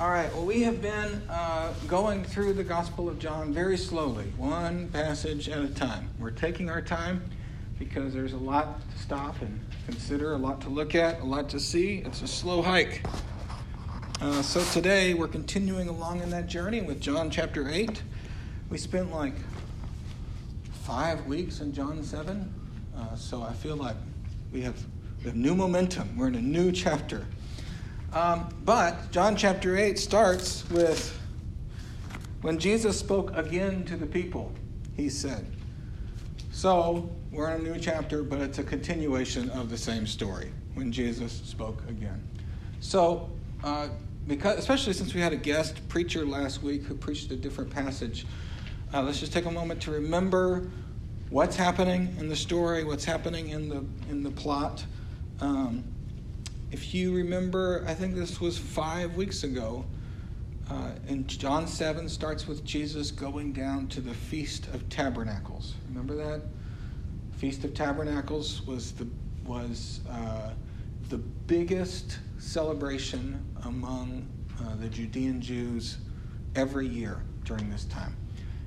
All right, well, we have been uh, going through the Gospel of John very slowly, one passage at a time. We're taking our time because there's a lot to stop and consider, a lot to look at, a lot to see. It's a slow hike. Uh, so today we're continuing along in that journey with John chapter 8. We spent like five weeks in John 7, uh, so I feel like we have, we have new momentum. We're in a new chapter. Um, but John chapter 8 starts with when Jesus spoke again to the people, he said. So we're in a new chapter, but it's a continuation of the same story when Jesus spoke again. So, uh, because, especially since we had a guest preacher last week who preached a different passage, uh, let's just take a moment to remember what's happening in the story, what's happening in the in the plot. Um, if you remember, I think this was five weeks ago, uh, and John 7 starts with Jesus going down to the Feast of Tabernacles. Remember that? Feast of Tabernacles was the, was, uh, the biggest celebration among uh, the Judean Jews every year during this time.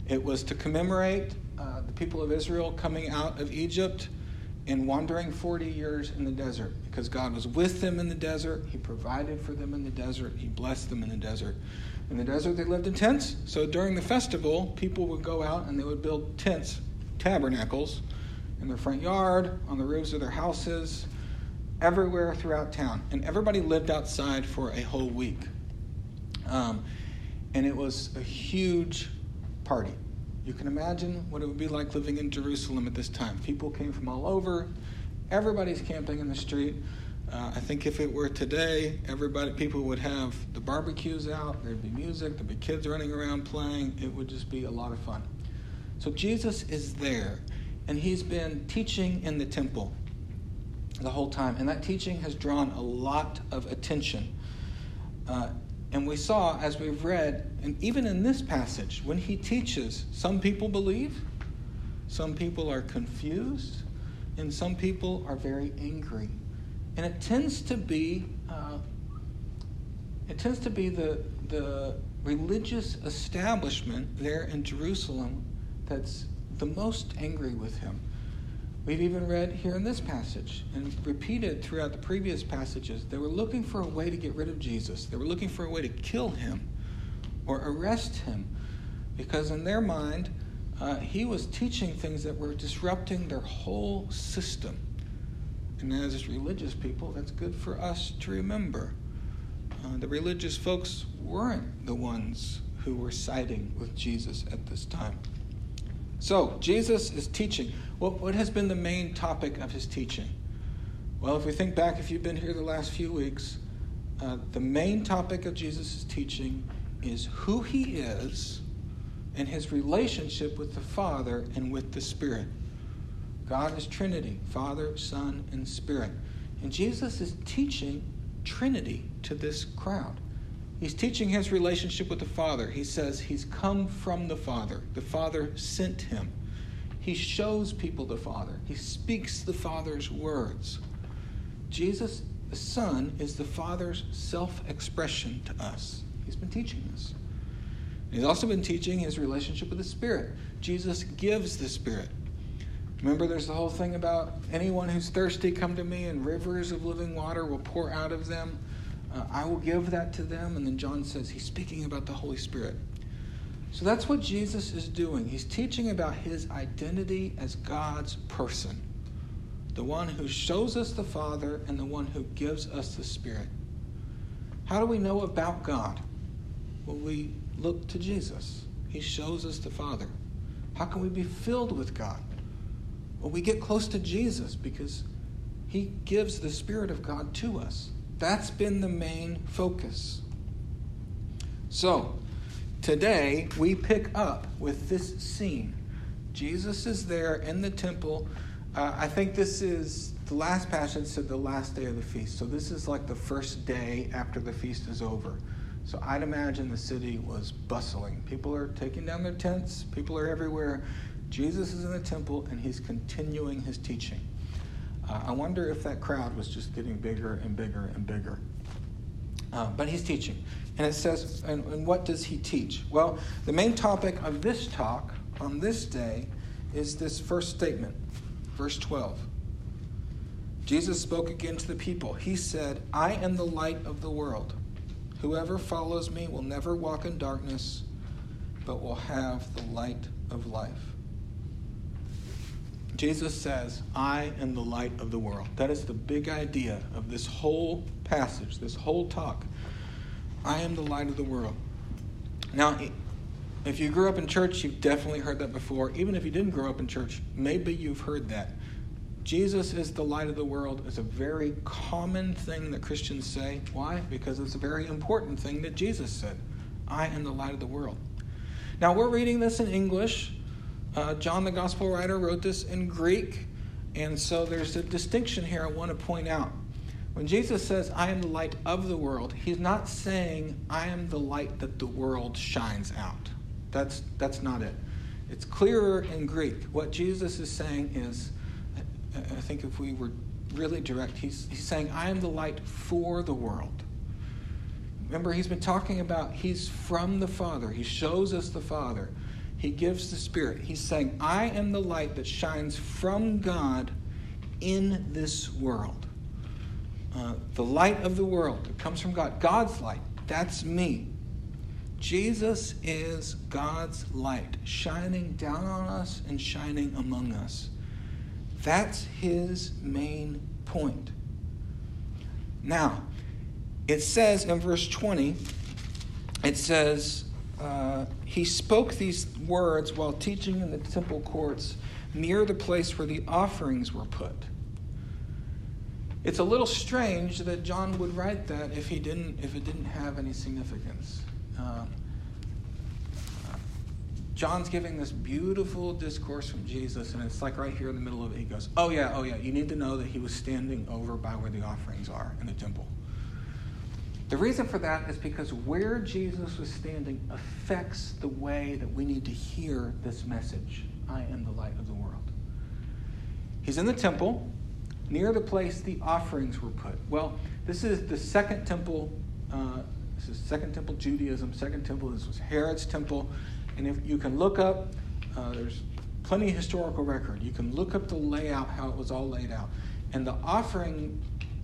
It was to commemorate uh, the people of Israel coming out of Egypt and wandering 40 years in the desert because God was with them in the desert. He provided for them in the desert. He blessed them in the desert. In the desert, they lived in tents. So during the festival, people would go out and they would build tents, tabernacles, in their front yard, on the roofs of their houses, everywhere throughout town. And everybody lived outside for a whole week. Um, and it was a huge party. You can imagine what it would be like living in Jerusalem at this time. People came from all over. Everybody's camping in the street. Uh, I think if it were today, everybody, people would have the barbecues out. There'd be music. There'd be kids running around playing. It would just be a lot of fun. So Jesus is there, and he's been teaching in the temple the whole time, and that teaching has drawn a lot of attention. Uh, and we saw, as we've read, and even in this passage, when he teaches, some people believe, some people are confused, and some people are very angry. And it tends to be, uh, it tends to be the, the religious establishment there in Jerusalem that's the most angry with him. We've even read here in this passage and repeated throughout the previous passages, they were looking for a way to get rid of Jesus. They were looking for a way to kill him or arrest him because, in their mind, uh, he was teaching things that were disrupting their whole system. And as religious people, that's good for us to remember. Uh, the religious folks weren't the ones who were siding with Jesus at this time. So, Jesus is teaching. What, what has been the main topic of his teaching? Well, if we think back, if you've been here the last few weeks, uh, the main topic of Jesus' teaching is who he is and his relationship with the Father and with the Spirit. God is Trinity Father, Son, and Spirit. And Jesus is teaching Trinity to this crowd. He's teaching his relationship with the Father. He says he's come from the Father, the Father sent him. He shows people the Father, he speaks the Father's words. Jesus, the Son, is the Father's self expression to us. He's been teaching this. He's also been teaching his relationship with the Spirit. Jesus gives the Spirit. Remember, there's the whole thing about anyone who's thirsty, come to me, and rivers of living water will pour out of them. Uh, I will give that to them. And then John says he's speaking about the Holy Spirit. So that's what Jesus is doing. He's teaching about his identity as God's person, the one who shows us the Father and the one who gives us the Spirit. How do we know about God? Well, we look to Jesus. He shows us the Father. How can we be filled with God? Well, we get close to Jesus because he gives the Spirit of God to us. That's been the main focus. So, today we pick up with this scene. Jesus is there in the temple. Uh, I think this is the last passion said the last day of the feast. So, this is like the first day after the feast is over. So I'd imagine the city was bustling. People are taking down their tents, people are everywhere. Jesus is in the temple and he's continuing his teaching. Uh, I wonder if that crowd was just getting bigger and bigger and bigger. Uh, but he's teaching. And it says, and, and what does he teach? Well, the main topic of this talk on this day is this first statement, verse 12. Jesus spoke again to the people. He said, I am the light of the world. Whoever follows me will never walk in darkness, but will have the light of life. Jesus says, I am the light of the world. That is the big idea of this whole passage, this whole talk. I am the light of the world. Now, if you grew up in church, you've definitely heard that before. Even if you didn't grow up in church, maybe you've heard that. Jesus is the light of the world is a very common thing that Christians say. Why? Because it's a very important thing that Jesus said. I am the light of the world. Now, we're reading this in English. Uh, John, the gospel writer, wrote this in Greek. And so there's a distinction here I want to point out. When Jesus says, I am the light of the world, he's not saying, I am the light that the world shines out. That's, that's not it. It's clearer in Greek. What Jesus is saying is, I think if we were really direct, he's, he's saying, I am the light for the world. Remember, he's been talking about he's from the Father. He shows us the Father. He gives the Spirit. He's saying, I am the light that shines from God in this world. Uh, the light of the world that comes from God. God's light. That's me. Jesus is God's light, shining down on us and shining among us. That's his main point. Now, it says in verse 20, it says, uh, He spoke these words while teaching in the temple courts near the place where the offerings were put. It's a little strange that John would write that if he didn't, if it didn't have any significance. Um, John's giving this beautiful discourse from Jesus, and it's like right here in the middle of it. He goes, Oh, yeah, oh, yeah, you need to know that he was standing over by where the offerings are in the temple. The reason for that is because where Jesus was standing affects the way that we need to hear this message I am the light of the world. He's in the temple, near the place the offerings were put. Well, this is the second temple. Uh, this is Second Temple Judaism. Second Temple. This was Herod's temple. And if you can look up, uh, there's plenty of historical record. You can look up the layout, how it was all laid out. And the offering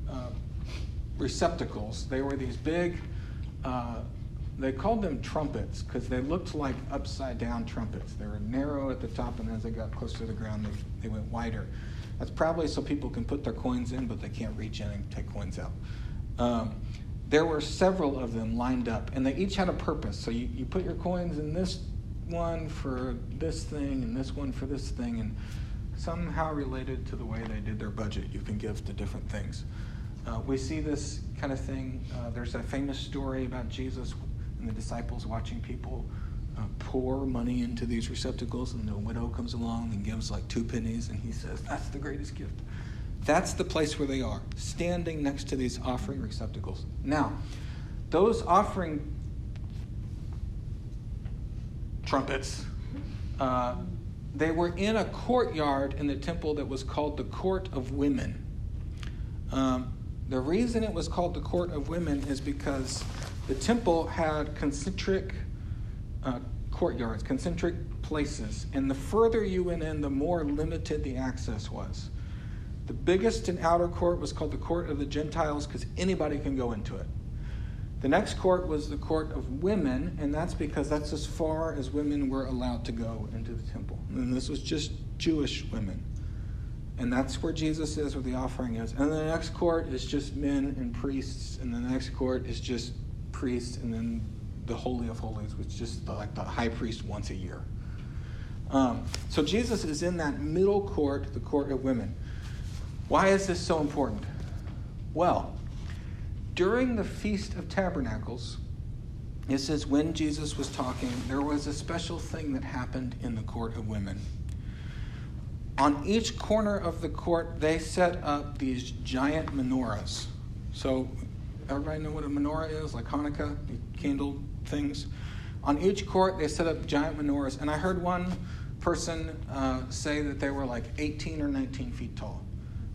uh, receptacles, they were these big, uh, they called them trumpets because they looked like upside down trumpets. They were narrow at the top, and as they got closer to the ground, they, they went wider. That's probably so people can put their coins in, but they can't reach in and take coins out. Um, there were several of them lined up, and they each had a purpose. So you, you put your coins in this one for this thing and this one for this thing, and somehow related to the way they did their budget, you can give to different things. Uh, we see this kind of thing. Uh, there's a famous story about Jesus and the disciples watching people uh, pour money into these receptacles, and the widow comes along and gives like two pennies, and he says, That's the greatest gift. That's the place where they are, standing next to these offering receptacles. Now, those offering trumpets. Uh, they were in a courtyard in the temple that was called the Court of Women. Um, the reason it was called the Court of Women is because the temple had concentric uh, courtyards, concentric places, and the further you went in, the more limited the access was. The biggest and outer court was called the Court of the Gentiles because anybody can go into it. The next court was the court of women, and that's because that's as far as women were allowed to go into the temple. And this was just Jewish women. And that's where Jesus is, where the offering is. And the next court is just men and priests, and the next court is just priests, and then the Holy of Holies, which is just like the high priest once a year. Um, so Jesus is in that middle court, the court of women. Why is this so important? Well, during the Feast of Tabernacles, it says when Jesus was talking, there was a special thing that happened in the court of women. On each corner of the court, they set up these giant menorahs. So, everybody know what a menorah is, like Hanukkah, candle things. On each court, they set up giant menorahs. And I heard one person uh, say that they were like 18 or 19 feet tall.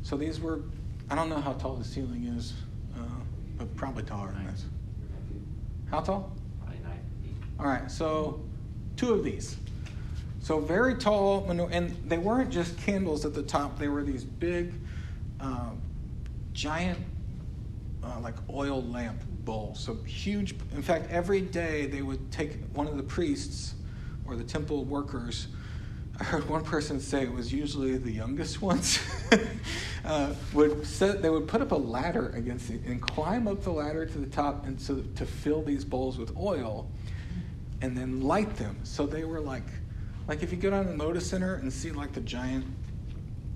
So these were, I don't know how tall the ceiling is, uh, but probably taller than this. How tall? Probably nine feet. All right, so two of these. So very tall, and they weren't just candles at the top. They were these big, uh, giant, uh, like oil lamp bowls. So huge. In fact, every day they would take one of the priests or the temple workers. I heard one person say it was usually the youngest ones. uh, would set, they would put up a ladder against it and climb up the ladder to the top, and so to fill these bowls with oil, and then light them. So they were like like if you go down to the Center and see like the giant,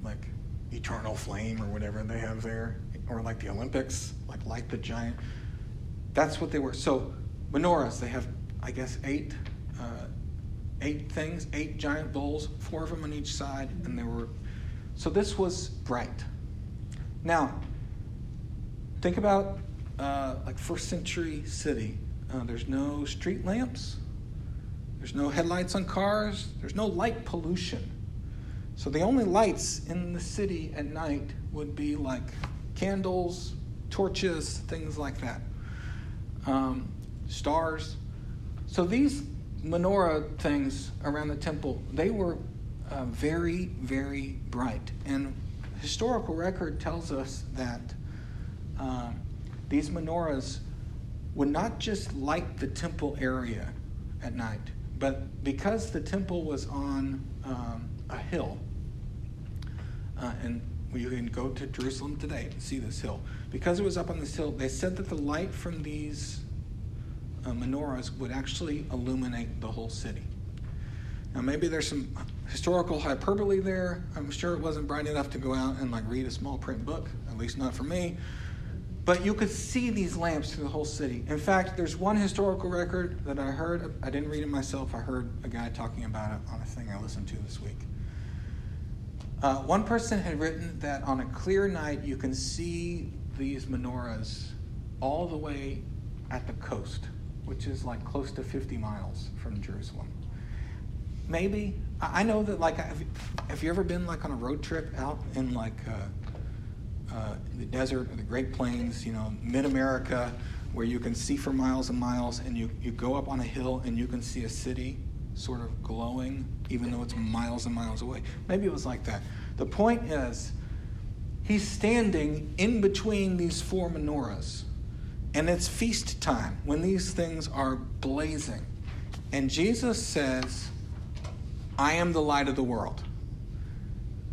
like eternal flame or whatever they have there, or like the Olympics, like light the giant. That's what they were. So menorahs, they have, I guess, eight, uh, eight things, eight giant bowls, four of them on each side, and they were. So this was bright. Now, think about uh, like first century city. Uh, there's no street lamps. There's no headlights on cars. There's no light pollution. So the only lights in the city at night would be like candles, torches, things like that, um, stars. So these menorah things around the temple, they were uh, very, very bright. And historical record tells us that uh, these menorahs would not just light the temple area at night, but because the temple was on um, a hill, uh, and you can go to Jerusalem today and see this hill. Because it was up on this hill, they said that the light from these uh, menorahs would actually illuminate the whole city. Now, maybe there's some historical hyperbole there. I'm sure it wasn't bright enough to go out and like read a small print book, at least not for me. But you could see these lamps through the whole city. In fact, there's one historical record that I heard. I didn't read it myself. I heard a guy talking about it on a thing I listened to this week. Uh, one person had written that on a clear night you can see these menorahs all the way at the coast, which is like close to 50 miles from Jerusalem. Maybe I know that like have, you ever been like on a road trip out in like uh, uh, the desert or the Great Plains, you know, mid America, where you can see for miles and miles, and you, you go up on a hill and you can see a city sort of glowing, even though it's miles and miles away. Maybe it was like that. The point is, he's standing in between these four menorahs, and it's feast time when these things are blazing. And Jesus says, I am the light of the world.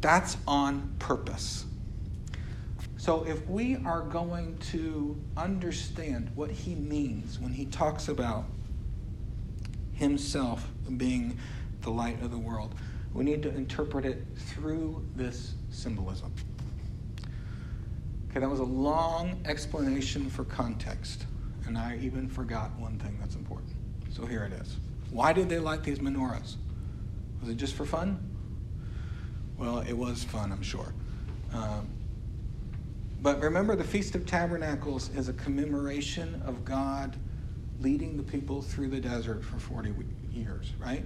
That's on purpose. So, if we are going to understand what he means when he talks about himself being the light of the world, we need to interpret it through this symbolism. Okay, that was a long explanation for context, and I even forgot one thing that's important. So here it is. Why did they light these menorahs? Was it just for fun? Well, it was fun, I'm sure. Um, but remember, the Feast of Tabernacles is a commemoration of God leading the people through the desert for 40 years, right?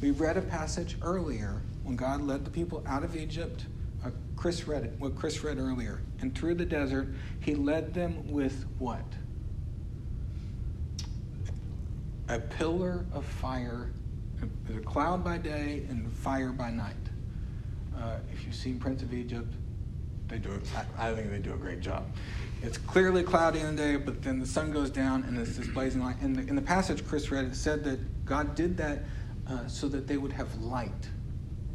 We read a passage earlier when God led the people out of Egypt. Uh, Chris read it, what Chris read earlier. And through the desert, he led them with what? A pillar of fire, a, a cloud by day and fire by night. Uh, if you've seen Prince of Egypt, they do. I, think they do a great job. It's clearly cloudy in the day, but then the sun goes down and it's this blazing light. And in the passage Chris read, it said that God did that uh, so that they would have light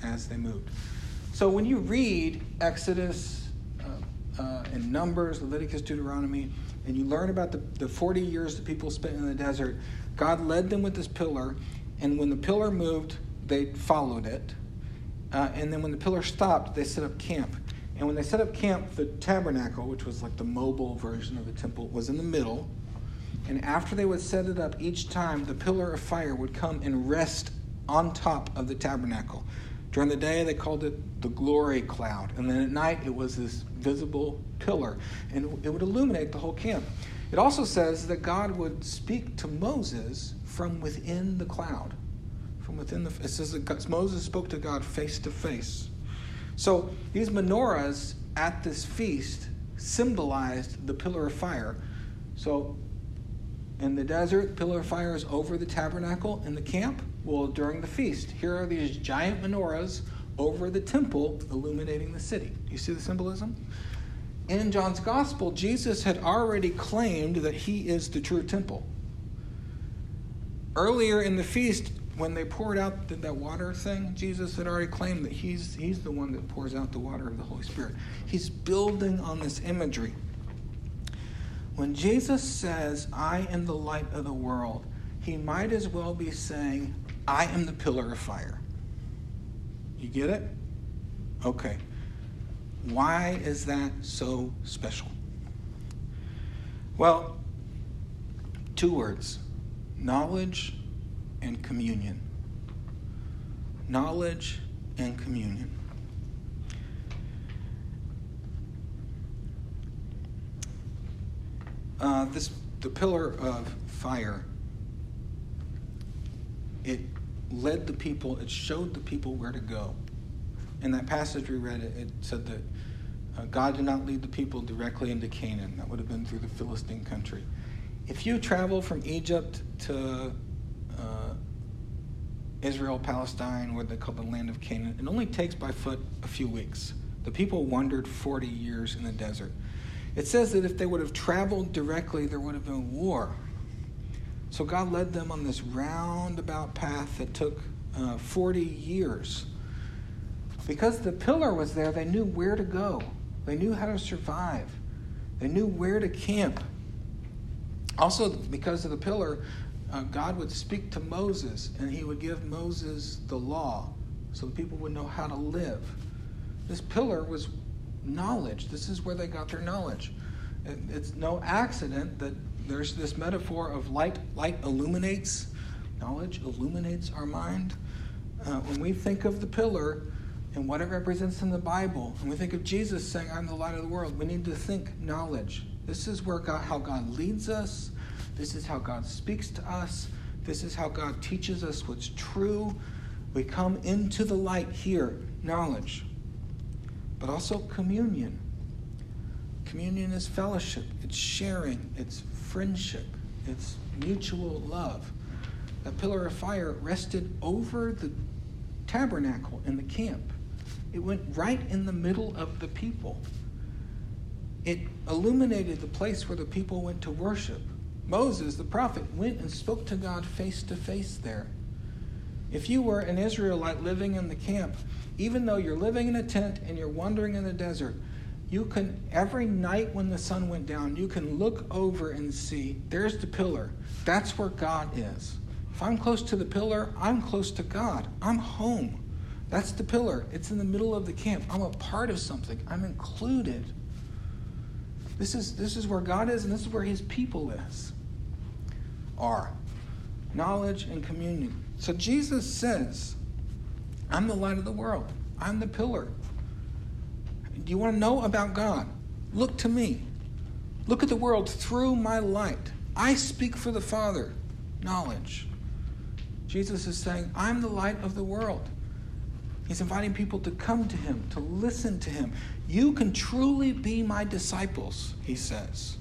as they moved. So when you read Exodus uh, uh, and Numbers, Leviticus, Deuteronomy, and you learn about the, the 40 years the people spent in the desert, God led them with this pillar, and when the pillar moved, they followed it. Uh, and then when the pillar stopped, they set up camp. And when they set up camp, the tabernacle, which was like the mobile version of the temple, was in the middle. And after they would set it up, each time the pillar of fire would come and rest on top of the tabernacle. During the day, they called it the glory cloud. And then at night, it was this visible pillar. And it would illuminate the whole camp. It also says that God would speak to Moses from within the cloud. From within the, it says that Moses spoke to God face to face. So these menorahs at this feast symbolized the pillar of fire. So In the desert, pillar of fire is over the tabernacle. In the camp, well, during the feast, here are these giant menorahs over the temple illuminating the city. You see the symbolism? In John's gospel, Jesus had already claimed that he is the true temple. Earlier in the feast, when they poured out that water thing, Jesus had already claimed that he's, he's the one that pours out the water of the Holy Spirit. He's building on this imagery. When Jesus says, I am the light of the world, he might as well be saying, I am the pillar of fire. You get it? Okay. Why is that so special? Well, two words knowledge and communion. Knowledge and communion. Uh, this the pillar of fire. It led the people. It showed the people where to go. In that passage we read, it, it said that uh, God did not lead the people directly into Canaan. That would have been through the Philistine country. If you travel from Egypt to Israel, Palestine, what they call the land of Canaan, it only takes by foot a few weeks. The people wandered 40 years in the desert. It says that if they would have traveled directly, there would have been war. So God led them on this roundabout path that took uh, 40 years. Because the pillar was there, they knew where to go, they knew how to survive, they knew where to camp. Also, because of the pillar, uh, God would speak to Moses and he would give Moses the law so the people would know how to live. This pillar was knowledge. This is where they got their knowledge. It's no accident that there's this metaphor of light. Light illuminates, knowledge illuminates our mind. Uh, when we think of the pillar and what it represents in the Bible, and we think of Jesus saying, I'm the light of the world, we need to think knowledge. This is where God, how God leads us. This is how God speaks to us. This is how God teaches us what's true. We come into the light here, knowledge, but also communion. Communion is fellowship, it's sharing, it's friendship, it's mutual love. That pillar of fire rested over the tabernacle in the camp. It went right in the middle of the people. It illuminated the place where the people went to worship. Moses, the prophet, went and spoke to God face to face there. If you were an Israelite living in the camp, even though you're living in a tent and you're wandering in the desert, you can, every night when the sun went down, you can look over and see there's the pillar. That's where God is. If I'm close to the pillar, I'm close to God. I'm home. That's the pillar. It's in the middle of the camp. I'm a part of something, I'm included. This is, this is where God is, and this is where his people is. Are knowledge and communion. So Jesus says, I'm the light of the world. I'm the pillar. Do you want to know about God? Look to me. Look at the world through my light. I speak for the Father. Knowledge. Jesus is saying, I'm the light of the world. He's inviting people to come to him, to listen to him. You can truly be my disciples, he says.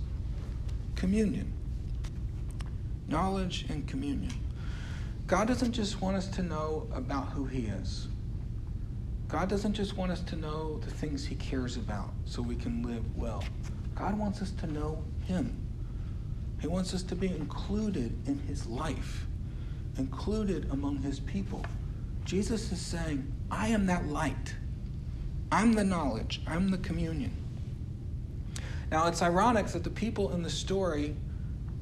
Communion. Knowledge and communion. God doesn't just want us to know about who he is. God doesn't just want us to know the things he cares about so we can live well. God wants us to know him. He wants us to be included in his life, included among his people. Jesus is saying, I am that light. I'm the knowledge. I'm the communion. Now, it's ironic that the people in the story,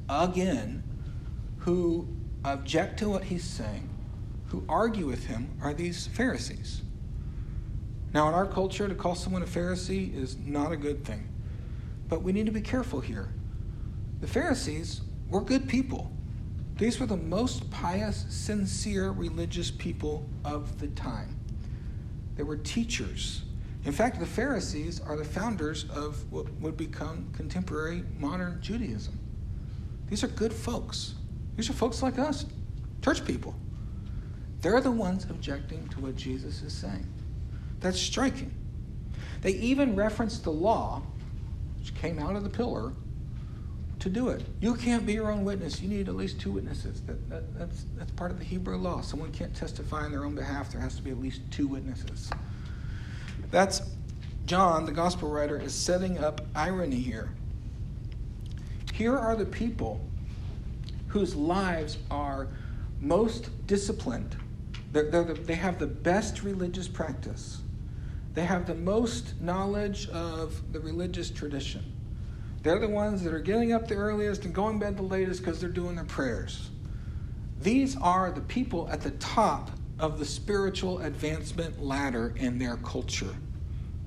again, who object to what he's saying, who argue with him, are these Pharisees. Now, in our culture, to call someone a Pharisee is not a good thing. But we need to be careful here. The Pharisees were good people. These were the most pious, sincere religious people of the time. They were teachers. In fact, the Pharisees are the founders of what would become contemporary modern Judaism. These are good folks. These are folks like us, church people. They're the ones objecting to what Jesus is saying. That's striking. They even reference the law, which came out of the pillar, to do it. You can't be your own witness. You need at least two witnesses. That, that, that's, that's part of the Hebrew law. Someone can't testify on their own behalf. There has to be at least two witnesses. That's John, the gospel writer, is setting up irony here. Here are the people whose lives are most disciplined. They're, they're the, they have the best religious practice. They have the most knowledge of the religious tradition. They're the ones that are getting up the earliest and going bed the latest because they're doing their prayers. These are the people at the top of the spiritual advancement ladder in their culture.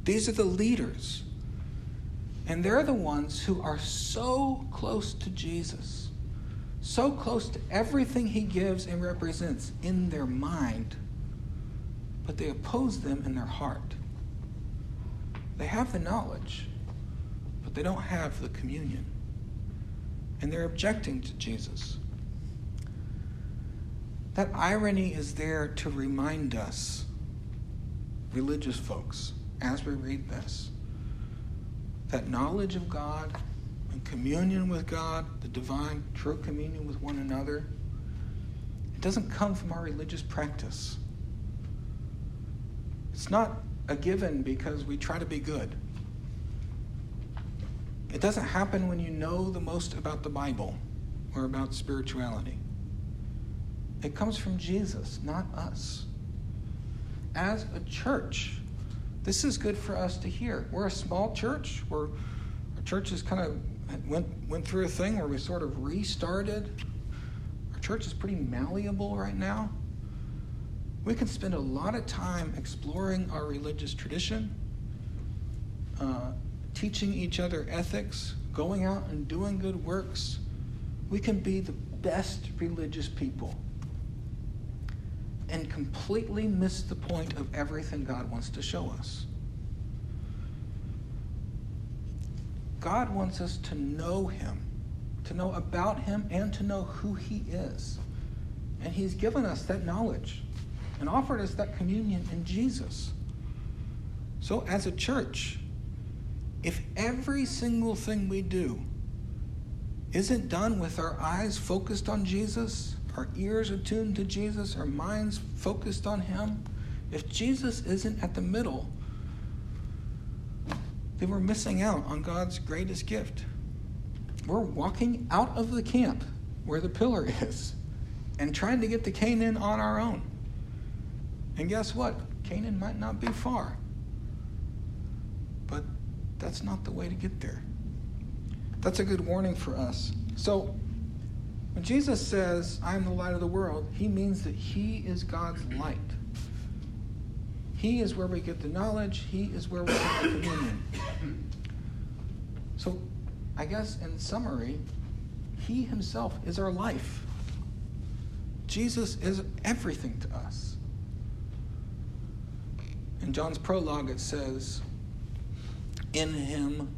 These are the leaders. And they're the ones who are so close to Jesus, so close to everything he gives and represents in their mind, but they oppose them in their heart. They have the knowledge, but they don't have the communion. And they're objecting to Jesus. That irony is there to remind us, religious folks, as we read this, that knowledge of God communion with God, the divine, true communion with one another, it doesn't come from our religious practice. It's not a given because we try to be good. It doesn't happen when you know the most about the Bible or about spirituality. It comes from Jesus, not us. As a church, this is good for us to hear. We're a small church. We're, our church is kind of went, went through a thing where we sort of restarted. Our church is pretty malleable right now. We can spend a lot of time exploring our religious tradition, uh, teaching each other ethics, going out and doing good works. We can be the best religious people and completely miss the point of everything God wants to show us. God wants us to know Him, to know about Him, and to know who He is. And He's given us that knowledge and offered us that communion in Jesus. So, as a church, if every single thing we do isn't done with our eyes focused on Jesus, our ears attuned to Jesus, our minds focused on Him, if Jesus isn't at the middle, then we're missing out on God's greatest gift. We're walking out of the camp where the pillar is and trying to get to Canaan on our own. And guess what? Canaan might not be far. But that's not the way to get there. That's a good warning for us. So, when Jesus says, I am the light of the world, he means that he is God's light. He is where we get the knowledge, he is where we get the communion. So, I guess in summary, he himself is our life. Jesus is everything to us. In John's prologue, it says, In him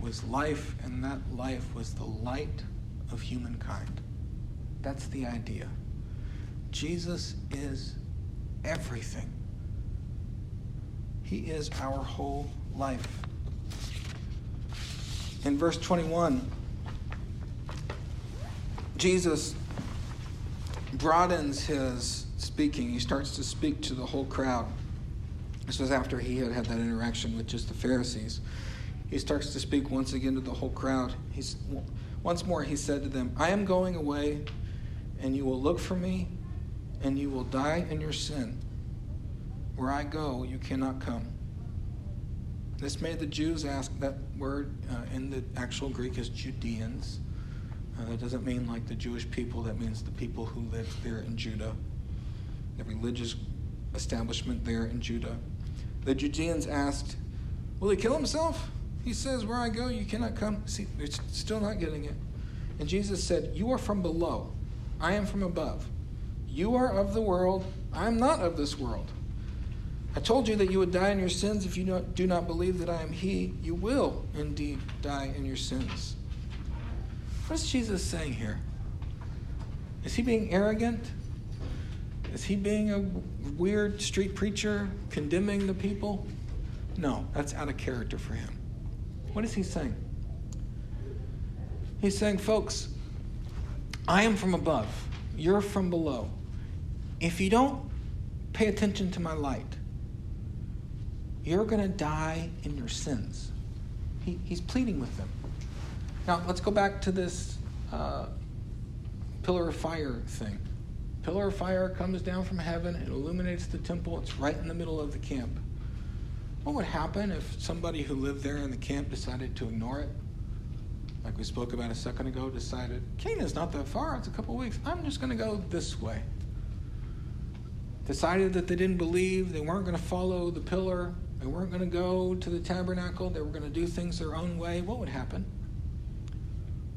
was life, and that life was the light of humankind. That's the idea. Jesus is everything, He is our whole life. In verse 21, Jesus broadens his speaking. He starts to speak to the whole crowd. This was after he had had that interaction with just the Pharisees. He starts to speak once again to the whole crowd. He's, once more, he said to them, I am going away, and you will look for me, and you will die in your sin. Where I go, you cannot come. This made the Jews ask that word uh, in the actual Greek is Judeans. Uh, that doesn't mean like the Jewish people, that means the people who lived there in Judah, the religious establishment there in Judah. The Judeans asked, Will he kill himself? He says, Where I go, you cannot come. See, they're still not getting it. And Jesus said, You are from below, I am from above. You are of the world, I am not of this world. I told you that you would die in your sins if you do not believe that I am He. You will indeed die in your sins. What is Jesus saying here? Is he being arrogant? Is he being a weird street preacher condemning the people? No, that's out of character for him. What is he saying? He's saying, folks, I am from above, you're from below. If you don't pay attention to my light, you're going to die in your sins. He, he's pleading with them. Now, let's go back to this uh, pillar of fire thing. Pillar of fire comes down from heaven, it illuminates the temple, it's right in the middle of the camp. What would happen if somebody who lived there in the camp decided to ignore it? Like we spoke about a second ago, decided, Canaan's not that far, it's a couple weeks. I'm just going to go this way. Decided that they didn't believe, they weren't going to follow the pillar, they weren't going to go to the tabernacle, they were going to do things their own way. What would happen?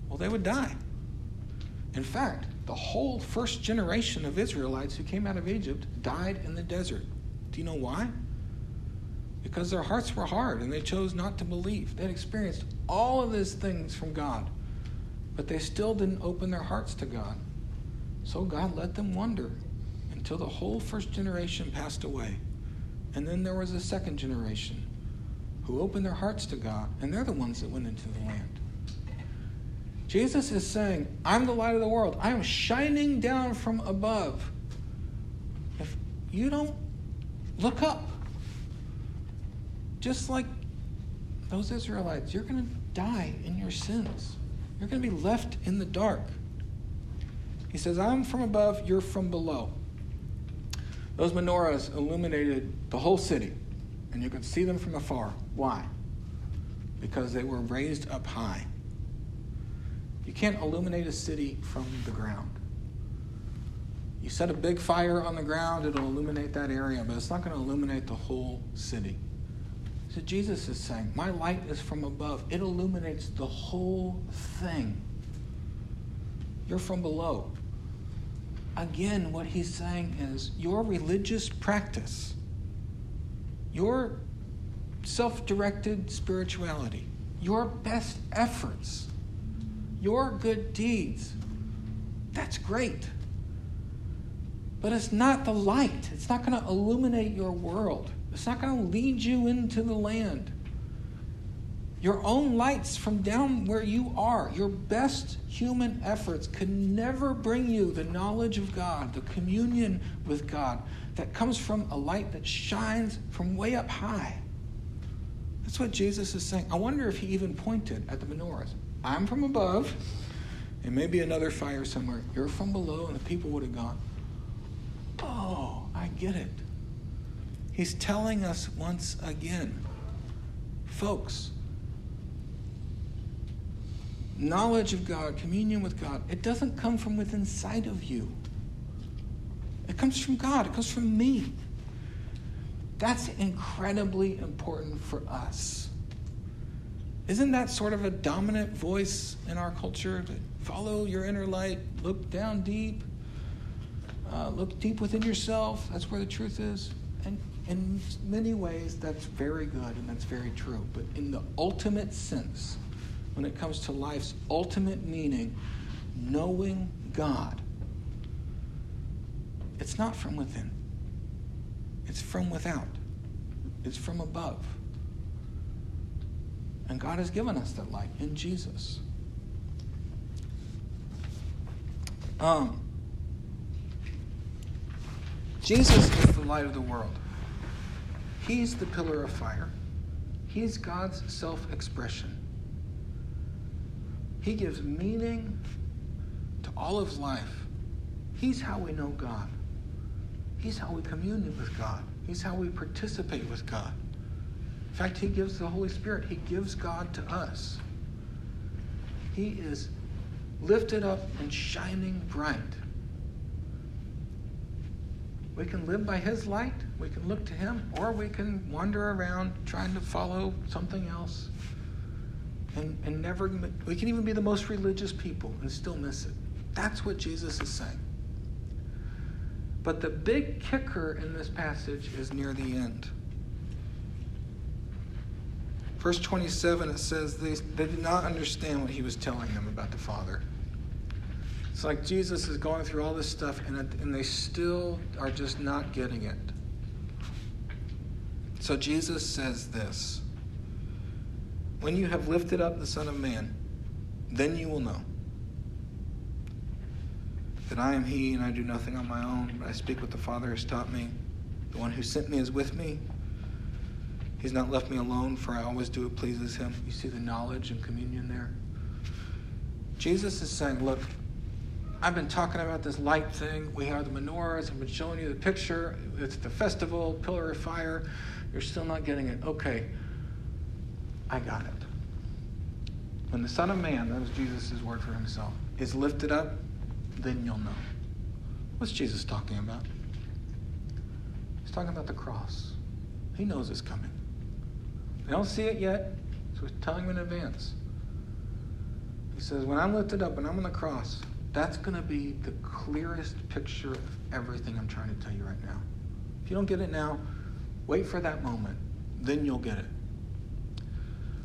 Well, they would die. In fact, the whole first generation of Israelites who came out of Egypt died in the desert. Do you know why? because their hearts were hard and they chose not to believe. They'd experienced all of these things from God, but they still didn't open their hearts to God. So God let them wander until the whole first generation passed away. And then there was a second generation who opened their hearts to God, and they're the ones that went into the land. Jesus is saying, I'm the light of the world. I am shining down from above. If you don't look up, just like those Israelites, you're going to die in your sins. You're going to be left in the dark. He says, I'm from above, you're from below. Those menorahs illuminated the whole city, and you could see them from afar. Why? Because they were raised up high. You can't illuminate a city from the ground. You set a big fire on the ground, it'll illuminate that area, but it's not going to illuminate the whole city. So Jesus is saying, My light is from above, it illuminates the whole thing. You're from below. Again, what he's saying is your religious practice, your self directed spirituality, your best efforts, your good deeds, that's great. But it's not the light, it's not going to illuminate your world. It's not going to lead you into the land. Your own lights from down where you are, your best human efforts can never bring you the knowledge of God, the communion with God that comes from a light that shines from way up high. That's what Jesus is saying. I wonder if he even pointed at the menorahs. I'm from above, and maybe another fire somewhere. You're from below, and the people would have gone, Oh, I get it. He's telling us once again, folks, knowledge of God, communion with God, it doesn't come from within sight of you. It comes from God, it comes from me. That's incredibly important for us. Isn't that sort of a dominant voice in our culture? Follow your inner light, look down deep, uh, look deep within yourself. That's where the truth is. And in many ways, that's very good and that's very true. But in the ultimate sense, when it comes to life's ultimate meaning, knowing God, it's not from within, it's from without, it's from above. And God has given us that light in Jesus. Um, Jesus is the light of the world. He's the pillar of fire. He's God's self expression. He gives meaning to all of life. He's how we know God. He's how we commune with God. He's how we participate with God. In fact, He gives the Holy Spirit, He gives God to us. He is lifted up and shining bright. We can live by His light, we can look to Him, or we can wander around trying to follow something else. And, and never, we can even be the most religious people and still miss it. That's what Jesus is saying. But the big kicker in this passage is near the end. Verse 27, it says they, they did not understand what he was telling them about the Father. It's like Jesus is going through all this stuff and, it, and they still are just not getting it. So Jesus says this When you have lifted up the Son of Man, then you will know that I am He and I do nothing on my own, but I speak what the Father has taught me. The one who sent me is with me. He's not left me alone, for I always do what pleases Him. You see the knowledge and communion there? Jesus is saying, Look, I've been talking about this light thing. We have the menorahs. I've been showing you the picture. It's the festival, pillar of fire. You're still not getting it. Okay, I got it. When the Son of Man, that was Jesus' word for himself, is lifted up, then you'll know. What's Jesus talking about? He's talking about the cross. He knows it's coming. They don't see it yet, so he's telling them in advance. He says, When I'm lifted up and I'm on the cross, that's going to be the clearest picture of everything I'm trying to tell you right now. If you don't get it now, wait for that moment. Then you'll get it.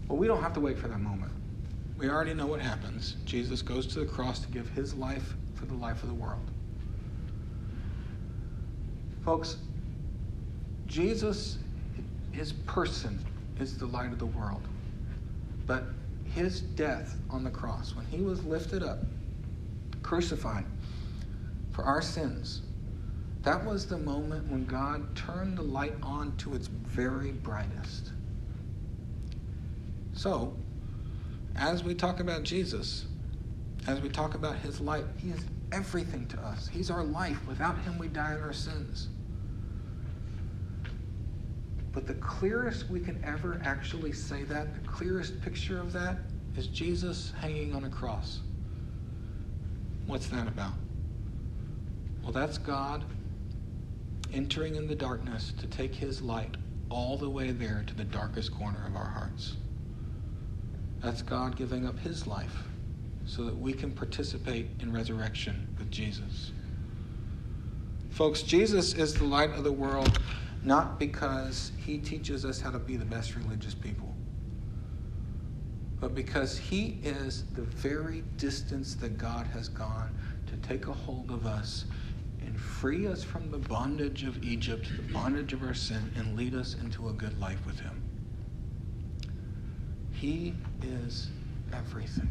Well, we don't have to wait for that moment. We already know what happens. Jesus goes to the cross to give his life for the life of the world. Folks, Jesus, his person, is the light of the world. But his death on the cross, when he was lifted up, crucified for our sins, that was the moment when God turned the light on to its very brightest. So, as we talk about Jesus, as we talk about his light, he is everything to us. He's our life. Without him, we die in our sins. But the clearest we can ever actually say that, the clearest picture of that, is Jesus hanging on a cross. What's that about? Well, that's God entering in the darkness to take his light all the way there to the darkest corner of our hearts. That's God giving up his life so that we can participate in resurrection with Jesus. Folks, Jesus is the light of the world not because he teaches us how to be the best religious people but because He is the very distance that God has gone to take a hold of us and free us from the bondage of Egypt, the bondage of our sin, and lead us into a good life with Him. He is everything.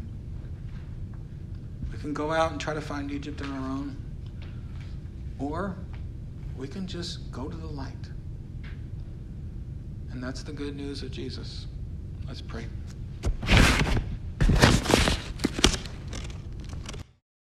We can go out and try to find Egypt on our own, or we can just go to the light. And that's the good news of Jesus. Let's pray.